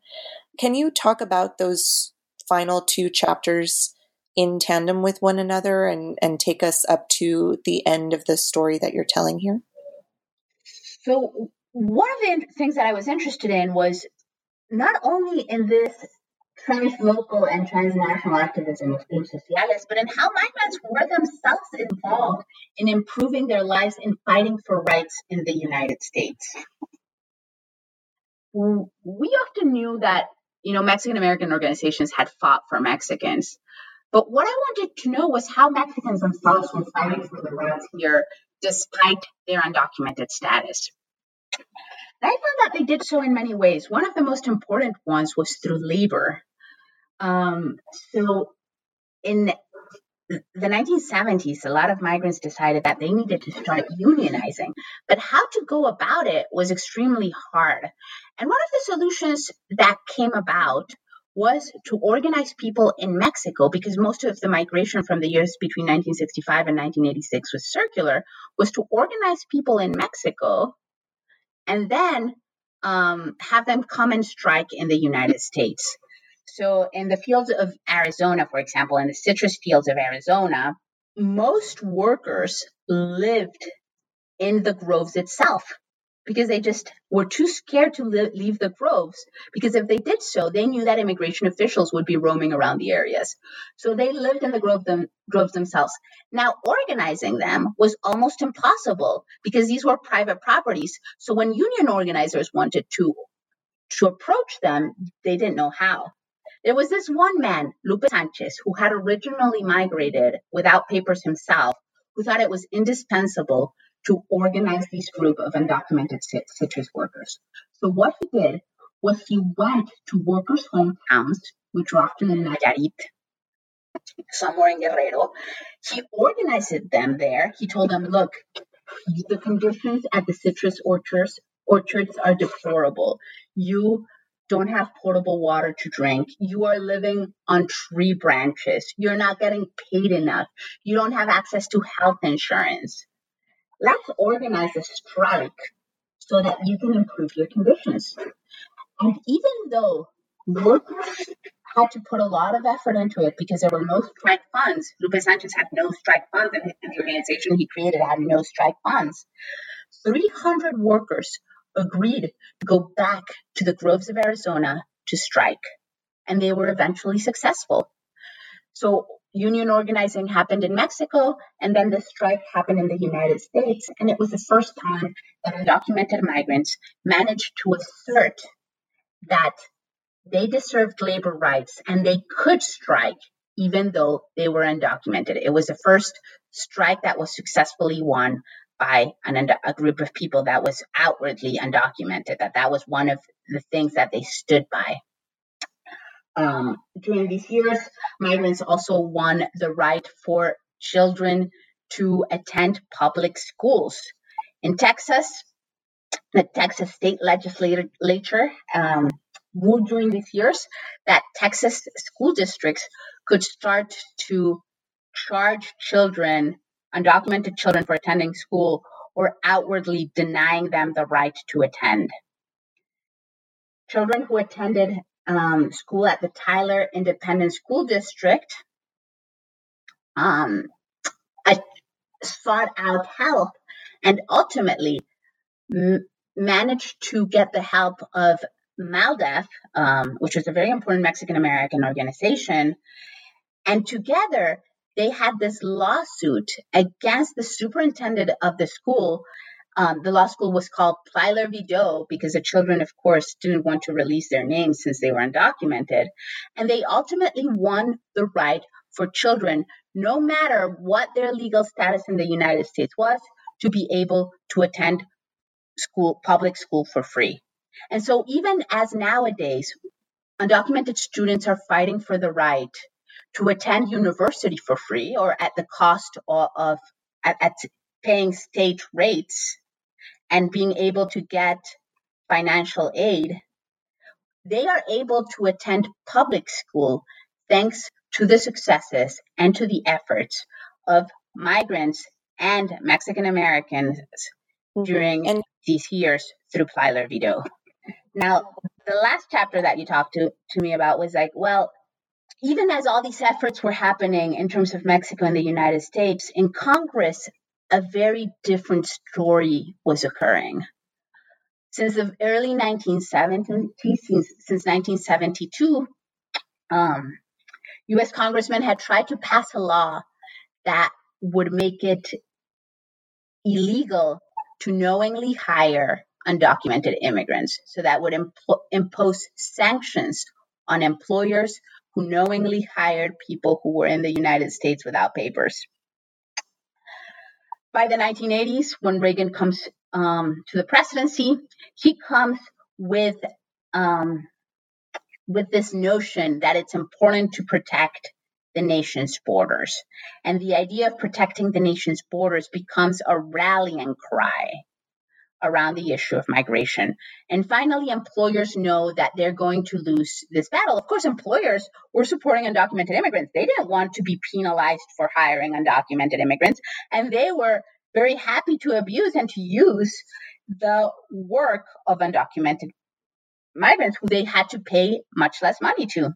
Can you talk about those final two chapters in tandem with one another and, and take us up to the end of the story that you're telling here? So, one of the things that I was interested in was not only in this translocal and transnational activism of Club Sociales, but in how migrants were themselves involved in improving their lives in fighting for rights in the United States. We often knew that, you know, Mexican American organizations had fought for Mexicans. But what I wanted to know was how Mexicans themselves were fighting for their rights here despite their undocumented status. And I found that they did so in many ways. One of the most important ones was through labor. Um, so in the 1970s, a lot of migrants decided that they needed to start unionizing, but how to go about it was extremely hard. And one of the solutions that came about was to organize people in Mexico because most of the migration from the years between 1965 and 1986 was circular, was to organize people in Mexico and then um, have them come and strike in the United States. So, in the fields of Arizona, for example, in the citrus fields of Arizona, most workers lived in the groves itself because they just were too scared to li- leave the groves because if they did so they knew that immigration officials would be roaming around the areas. So they lived in the grove them, groves themselves. Now organizing them was almost impossible because these were private properties. So when union organizers wanted to to approach them they didn't know how. There was this one man lupe sanchez who had originally migrated without papers himself who thought it was indispensable to organize this group of undocumented citrus workers. So what he did was he went to workers' hometowns, which are often in Nayarit, somewhere in Guerrero. He organized them there. He told them, look, the conditions at the citrus orchards orchards are deplorable. You don't have potable water to drink. You are living on tree branches. You're not getting paid enough. You don't have access to health insurance let's organize a strike so that you can improve your conditions. And even though workers had to put a lot of effort into it because there were no strike funds, Lupe Sanchez had no strike funds, and the organization he created had no strike funds. 300 workers agreed to go back to the groves of Arizona to strike, and they were eventually successful. So union organizing happened in Mexico, and then the strike happened in the United States. And it was the first time that undocumented migrants managed to assert that they deserved labor rights and they could strike even though they were undocumented. It was the first strike that was successfully won by an, a group of people that was outwardly undocumented, that that was one of the things that they stood by. Um, during these years, migrants also won the right for children to attend public schools. In Texas, the Texas state legislature um, ruled during these years that Texas school districts could start to charge children, undocumented children, for attending school or outwardly denying them the right to attend. Children who attended um, school at the Tyler Independent School District. Um, I sought out help and ultimately m- managed to get the help of MALDEF, um, which was a very important Mexican American organization. And together, they had this lawsuit against the superintendent of the school um, the law school was called Plyler v. Because the children, of course, didn't want to release their names since they were undocumented. And they ultimately won the right for children, no matter what their legal status in the United States was, to be able to attend school, public school for free. And so, even as nowadays, undocumented students are fighting for the right to attend university for free or at the cost of, of at, at paying state rates and being able to get financial aid, they are able to attend public school thanks to the successes and to the efforts of migrants and Mexican Americans mm-hmm. during and- these years through Plyler v. Now, the last chapter that you talked to, to me about was like, well, even as all these efforts were happening in terms of Mexico and the United States, in Congress, a very different story was occurring. Since the early 1970s, since, since 1972, um, U.S. congressmen had tried to pass a law that would make it illegal to knowingly hire undocumented immigrants. So that would imp- impose sanctions on employers who knowingly hired people who were in the United States without papers. By the 1980s, when Reagan comes um, to the presidency, he comes with um, with this notion that it's important to protect the nation's borders. And the idea of protecting the nation's borders becomes a rallying cry around the issue of migration. And finally, employers know that they're going to lose this battle. Of course, employers were supporting undocumented immigrants. They didn't want to be penalized for hiring undocumented immigrants, and they were very happy to abuse and to use the work of undocumented migrants who they had to pay much less money to.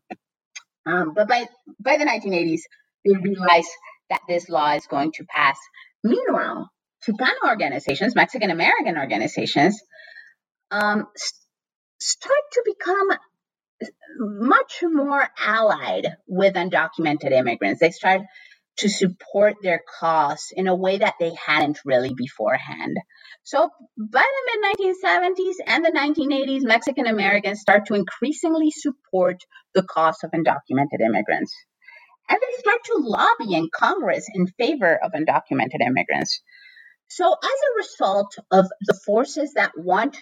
Um, but by by the 1980s, they realized that this law is going to pass. Meanwhile, Chicano organizations, Mexican American organizations, um, start to become much more allied with undocumented immigrants. They start to support their cause in a way that they hadn't really beforehand. So by the mid 1970s and the 1980s, Mexican Americans start to increasingly support the cause of undocumented immigrants. And they start to lobby in Congress in favor of undocumented immigrants. So, as a result of the forces that want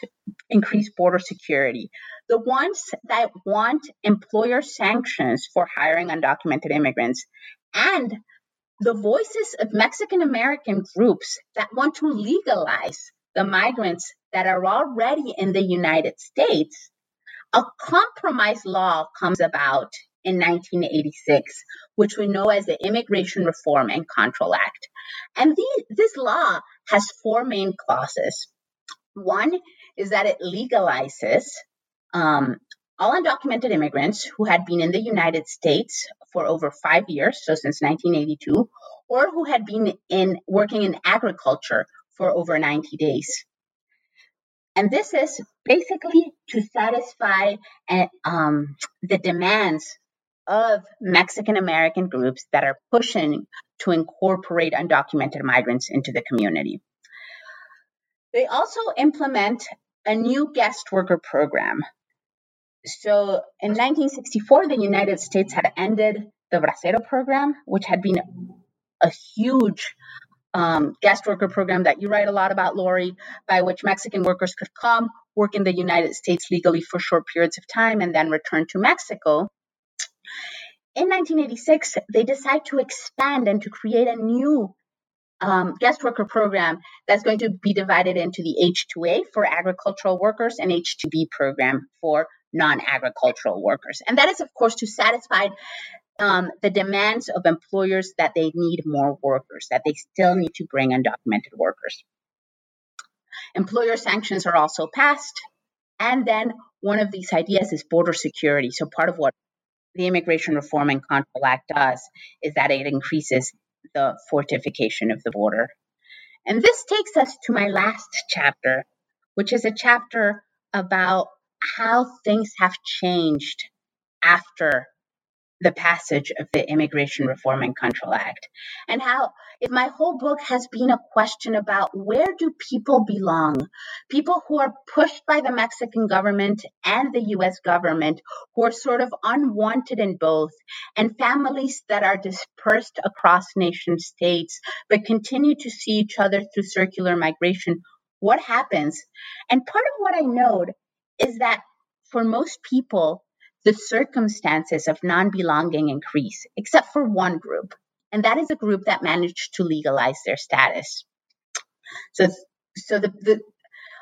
increased border security, the ones that want employer sanctions for hiring undocumented immigrants, and the voices of Mexican American groups that want to legalize the migrants that are already in the United States, a compromise law comes about in 1986, which we know as the Immigration Reform and Control Act. And the, this law has four main clauses. One is that it legalizes um, all undocumented immigrants who had been in the United States for over five years, so since 1982, or who had been in working in agriculture for over 90 days. And this is basically to satisfy uh, um, the demands of Mexican American groups that are pushing to incorporate undocumented migrants into the community. They also implement a new guest worker program. So in 1964, the United States had ended the Bracero program, which had been a huge um, guest worker program that you write a lot about, Lori, by which Mexican workers could come, work in the United States legally for short periods of time, and then return to Mexico. In 1986, they decide to expand and to create a new um, guest worker program that's going to be divided into the H2A for agricultural workers and H2B program for non agricultural workers. And that is, of course, to satisfy um, the demands of employers that they need more workers, that they still need to bring undocumented workers. Employer sanctions are also passed. And then one of these ideas is border security. So part of what the Immigration Reform and Control Act does is that it increases the fortification of the border. And this takes us to my last chapter, which is a chapter about how things have changed after the passage of the Immigration Reform and Control Act. And how, if my whole book has been a question about where do people belong? People who are pushed by the Mexican government and the US government, who are sort of unwanted in both, and families that are dispersed across nation states, but continue to see each other through circular migration. What happens? And part of what I note is that for most people, the circumstances of non belonging increase, except for one group, and that is a group that managed to legalize their status. So, so the, the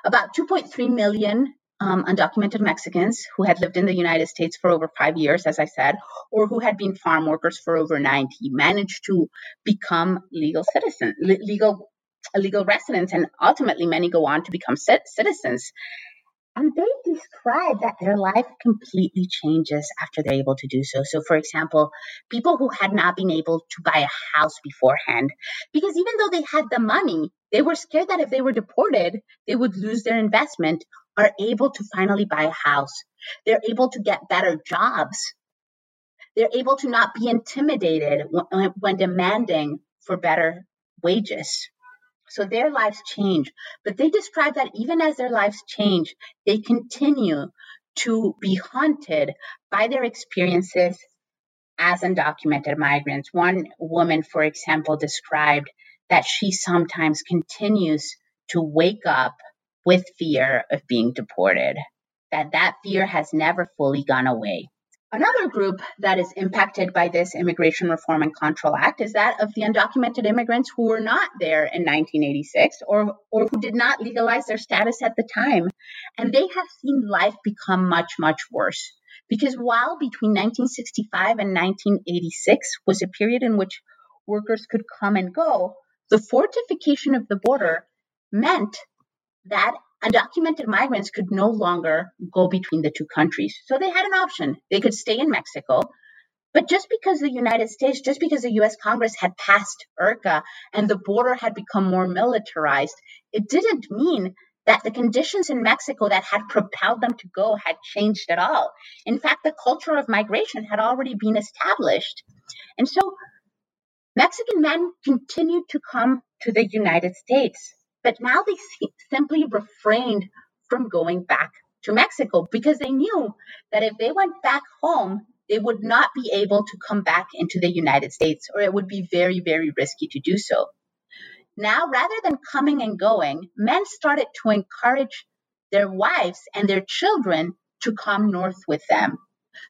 about 2.3 million um, undocumented Mexicans who had lived in the United States for over five years, as I said, or who had been farm workers for over 90, managed to become legal citizens, legal legal residents, and ultimately many go on to become citizens. And they describe that their life completely changes after they're able to do so. So, for example, people who had not been able to buy a house beforehand, because even though they had the money, they were scared that if they were deported, they would lose their investment, are able to finally buy a house. They're able to get better jobs. They're able to not be intimidated when, when demanding for better wages. So their lives change. But they describe that even as their lives change, they continue to be haunted by their experiences as undocumented migrants. One woman, for example, described that she sometimes continues to wake up with fear of being deported, that that fear has never fully gone away. Another group that is impacted by this Immigration Reform and Control Act is that of the undocumented immigrants who were not there in 1986 or, or who did not legalize their status at the time. And they have seen life become much, much worse. Because while between 1965 and 1986 was a period in which workers could come and go, the fortification of the border meant that undocumented migrants could no longer go between the two countries. So they had an option. They could stay in Mexico. But just because the United States, just because the US Congress had passed IRCA and the border had become more militarized, it didn't mean that the conditions in Mexico that had propelled them to go had changed at all. In fact, the culture of migration had already been established. And so Mexican men continued to come to the United States. But now they simply refrained from going back to Mexico because they knew that if they went back home, they would not be able to come back into the United States, or it would be very, very risky to do so. Now, rather than coming and going, men started to encourage their wives and their children to come north with them.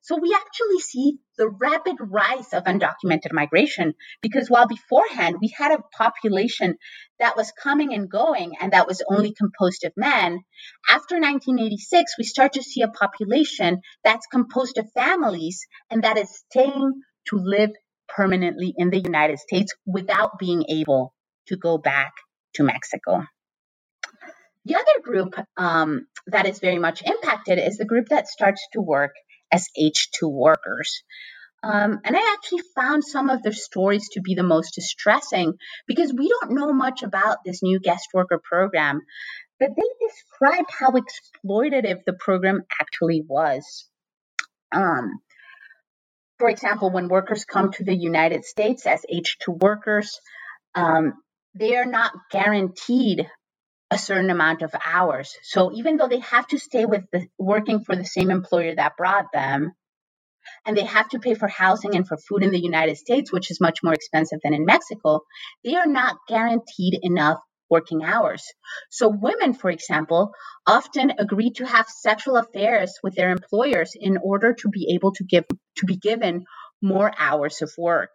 So we actually see the rapid rise of undocumented migration because while beforehand we had a population that was coming and going and that was only composed of men, after 1986 we start to see a population that's composed of families and that is staying to live permanently in the United States without being able to go back to Mexico. The other group um, that is very much impacted is the group that starts to work as H2 workers. Um, and I actually found some of their stories to be the most distressing because we don't know much about this new guest worker program, but they described how exploitative the program actually was. Um, for example, when workers come to the United States as H2 workers, um, they are not guaranteed a certain amount of hours. So even though they have to stay with the working for the same employer that brought them, and they have to pay for housing and for food in the United States, which is much more expensive than in Mexico, they are not guaranteed enough working hours. So women, for example, often agree to have sexual affairs with their employers in order to be able to give to be given more hours of work.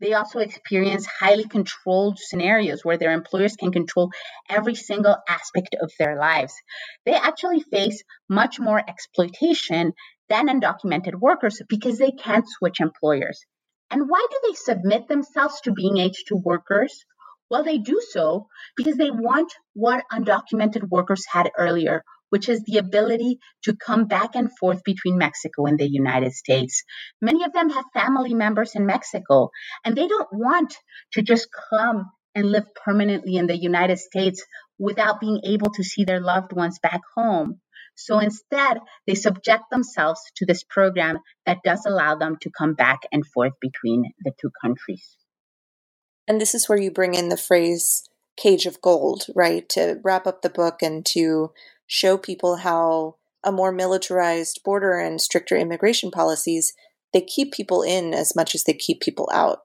They also experience highly controlled scenarios where their employers can control every single aspect of their lives. They actually face much more exploitation than undocumented workers because they can't switch employers. And why do they submit themselves to being H2 workers? Well, they do so because they want what undocumented workers had earlier, which is the ability to come back and forth between Mexico and the United States. Many of them have family members in Mexico, and they don't want to just come and live permanently in the United States without being able to see their loved ones back home. So instead, they subject themselves to this program that does allow them to come back and forth between the two countries. And this is where you bring in the phrase cage of gold, right? To wrap up the book and to show people how a more militarized border and stricter immigration policies they keep people in as much as they keep people out.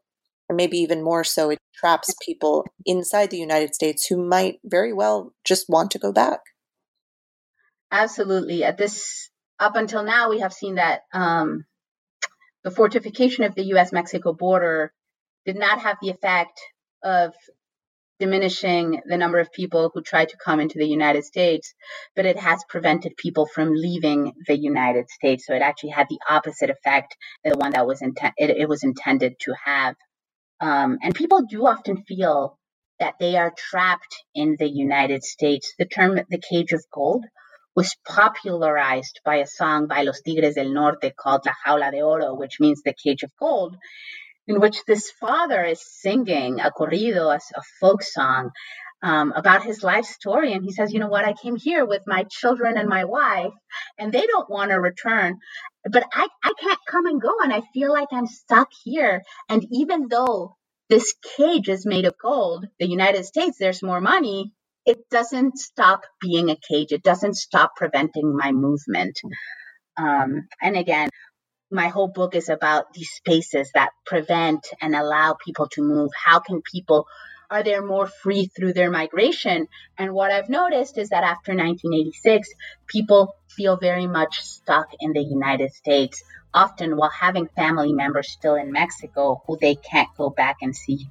Or maybe even more so it traps people inside the united states who might very well just want to go back. Absolutely. At this up until now we have seen that um, the fortification of the us mexico border did not have the effect of diminishing the number of people who try to come into the United States, but it has prevented people from leaving the United States. So it actually had the opposite effect the one that was intent it, it was intended to have. Um, and people do often feel that they are trapped in the United States. The term "the cage of gold" was popularized by a song by Los Tigres del Norte called La Jaula de Oro, which means the cage of gold in which this father is singing a corrido, a, a folk song, um, about his life story. And he says, You know what? I came here with my children and my wife, and they don't want to return. but I, I can't come and go and I feel like I'm stuck here. And even though this cage is made of gold, the United States, there's more money, it doesn't stop being a cage. It doesn't stop preventing my movement. Um, and again, my whole book is about these spaces that prevent and allow people to move. How can people are they more free through their migration? And what I've noticed is that after 1986, people feel very much stuck in the United States, often while having family members still in Mexico who they can't go back and see.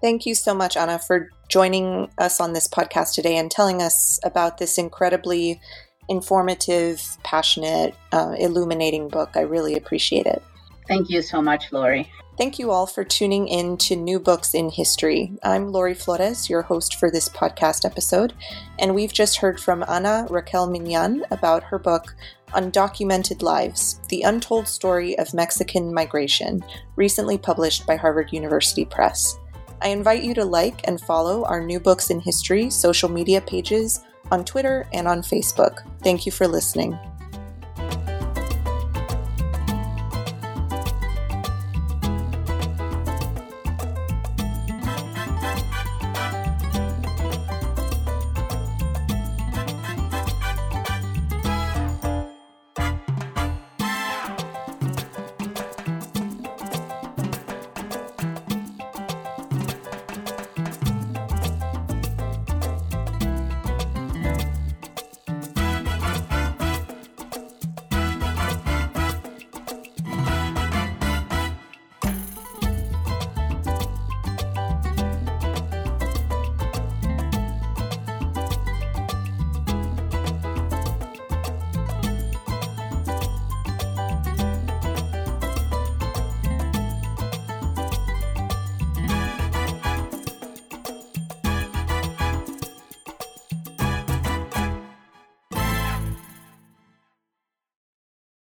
Thank you so much, Ana, for joining us on this podcast today and telling us about this incredibly informative, passionate, uh, illuminating book. I really appreciate it. Thank you so much, Lori. Thank you all for tuning in to New Books in History. I'm Lori Flores, your host for this podcast episode, and we've just heard from Ana Raquel Minian about her book, Undocumented Lives The Untold Story of Mexican Migration, recently published by Harvard University Press. I invite you to like and follow our New Books in History social media pages on Twitter and on Facebook. Thank you for listening.